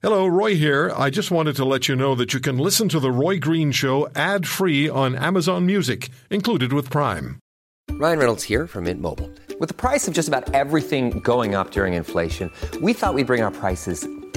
Hello, Roy here. I just wanted to let you know that you can listen to The Roy Green Show ad free on Amazon Music, included with Prime. Ryan Reynolds here from Mint Mobile. With the price of just about everything going up during inflation, we thought we'd bring our prices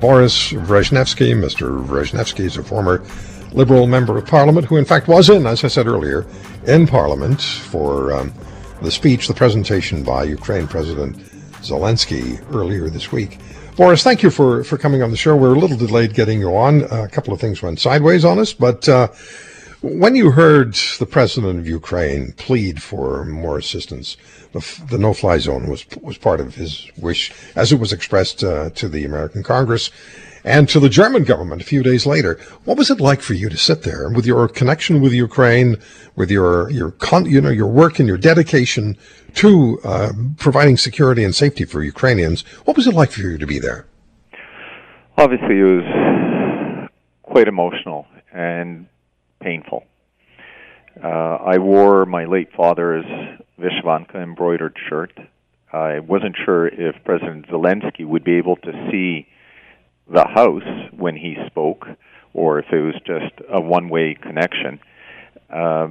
Borys Wrzesnewskyj. Mr. Wrzesnewskyj is a former Liberal member of Parliament who, in fact, was in, as I said earlier, in Parliament for um, the speech, the presentation by Ukraine President Zelensky earlier this week. Borys, thank you for, for coming on the show. We're a little delayed getting you on. A couple of things went sideways on us, but uh, when you heard the president of Ukraine plead for more assistance, the, no-fly zone was was part of his wish, as it was expressed uh, to the American Congress and to the German government a few days later. What was it like for you to sit there with your connection with Ukraine, with your your con- you know your work and your dedication to uh, providing security and safety for Ukrainians? What was it like for you to be there? Obviously, it was quite emotional and painful. Uh, I wore my late father's Vyshyvanka embroidered shirt. I wasn't sure if President Zelensky would be able to see the House when he spoke, or if it was just a one way connection. Uh,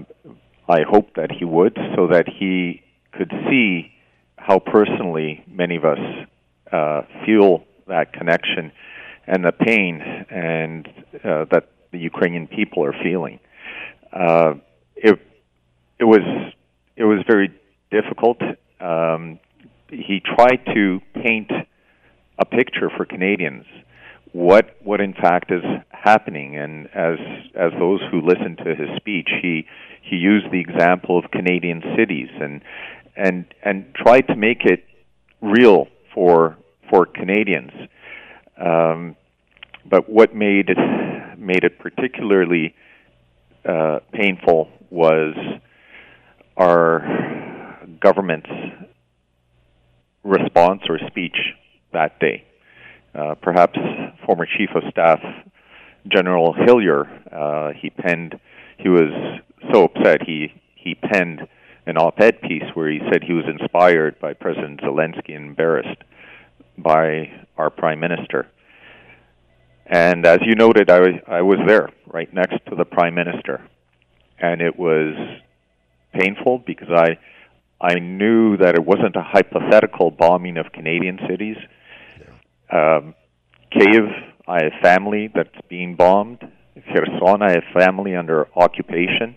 I hope that he would, so that he could see how personally many of us uh, feel that connection and the pain and uh, that the Ukrainian people are feeling. Uh, it it was it was very difficult. Um, he tried to paint a picture for Canadians what what in fact is happening and as as those who listened to his speech he he used the example of Canadian cities and and and tried to make it real for for Canadians um, but what made it made it particularly uh, painful was our government's response or speech that day uh, perhaps former Chief of Staff General Hillier. Uh, he penned. He was so upset. He he penned an op-ed piece where he said he was inspired by President Zelensky and embarrassed by our Prime Minister. And as you noted, I, I was there, right next to the Prime Minister, and it was painful because I I knew that it wasn't a hypothetical bombing of Canadian cities um, Kiev, I have family that's being bombed. Kherson, I have family under occupation.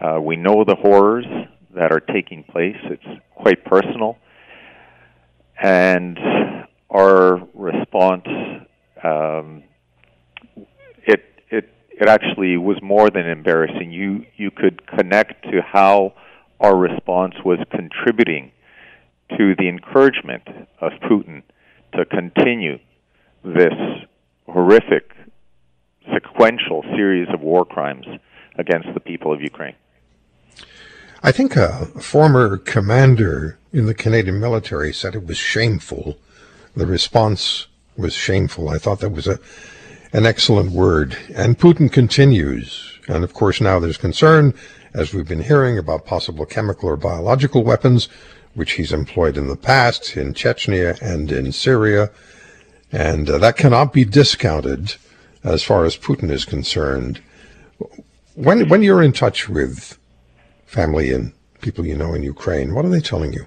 Uh, we know the horrors that are taking place. It's quite personal. And our response, um, it, it, it actually was more than embarrassing. You, you could connect to how our response was contributing to the encouragement of Putin to continue this horrific sequential series of war crimes against the people of Ukraine. I think a former commander in the Canadian military said it was shameful. The response was shameful. I thought that was a an excellent word. And Putin continues. And of course now there's concern, as we've been hearing, about possible chemical or biological weapons which he's employed in the past in Chechnya and in Syria. And uh, that cannot be discounted as far as Putin is concerned. When, when you're in touch with family and people you know in Ukraine, what are they telling you?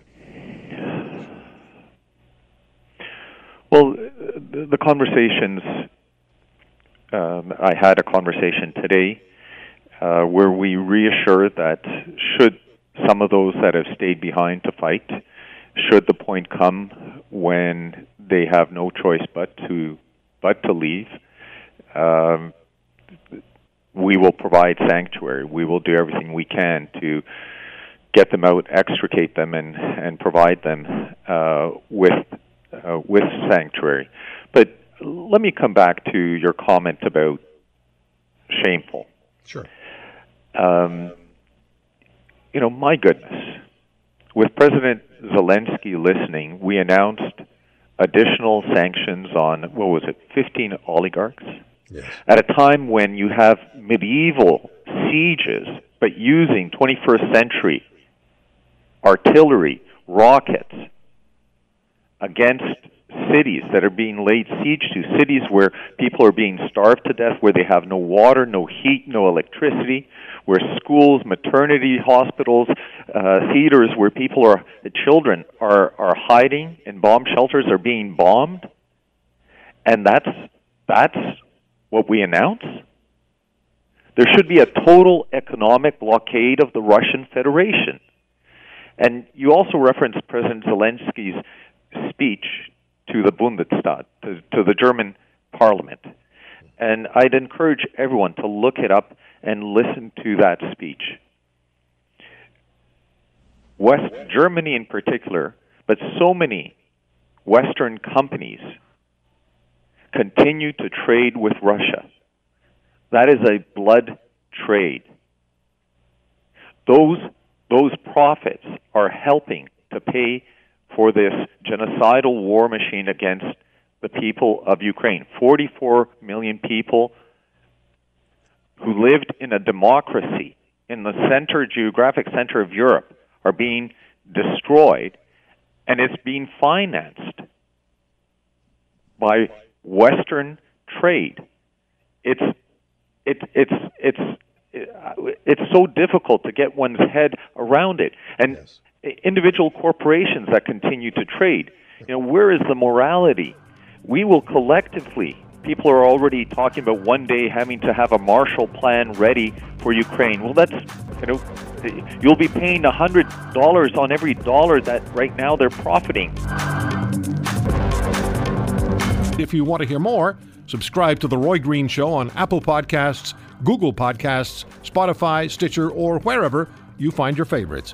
Well, the, conversations, um, I had a conversation today uh, where we reassured that should some of those that have stayed behind to fight, should the point come when they have no choice but to but to leave, um, we will provide sanctuary. We will do everything we can to get them out, extricate them, and and provide them uh, with uh, with sanctuary. Let me come back to your comment about shameful. Sure. um, you know, my goodness, with President Zelensky listening, we announced additional sanctions on what was it, 15 oligarchs. Yes. At a time when you have medieval sieges, but using 21st century artillery, rockets against cities that are being laid siege to, cities where people are being starved to death, where they have no water, no heat, no electricity, where schools, maternity hospitals, uh, theaters where people are, children are, are hiding in bomb shelters are being bombed. And that's, that's what we announce? There should be a total economic blockade of the Russian Federation. And you also referenced President Zelensky's speech to the Bundestag, to, to the German parliament. And I'd encourage everyone to look it up and listen to that speech. West Germany in particular, but so many Western companies continue to trade with Russia. That is a blood trade. Those those profits are helping to pay for this genocidal war machine against the people of Ukraine. 44 million people who lived in a democracy in the center, geographic center of Europe, are being destroyed, and it's being financed by Western trade. It's it's it's it's it's so difficult to get one's head around it, and Yes. Individual corporations that continue to trade. You know, where is the morality? We will collectively. People are already talking about one day having to have a Marshall Plan ready for Ukraine. Well, that's you know, you'll be paying a hundred dollars on every dollar that right now they're profiting. If you want to hear more, subscribe to The Roy Green Show on Apple Podcasts, Google Podcasts, Spotify, Stitcher, or wherever you find your favorites.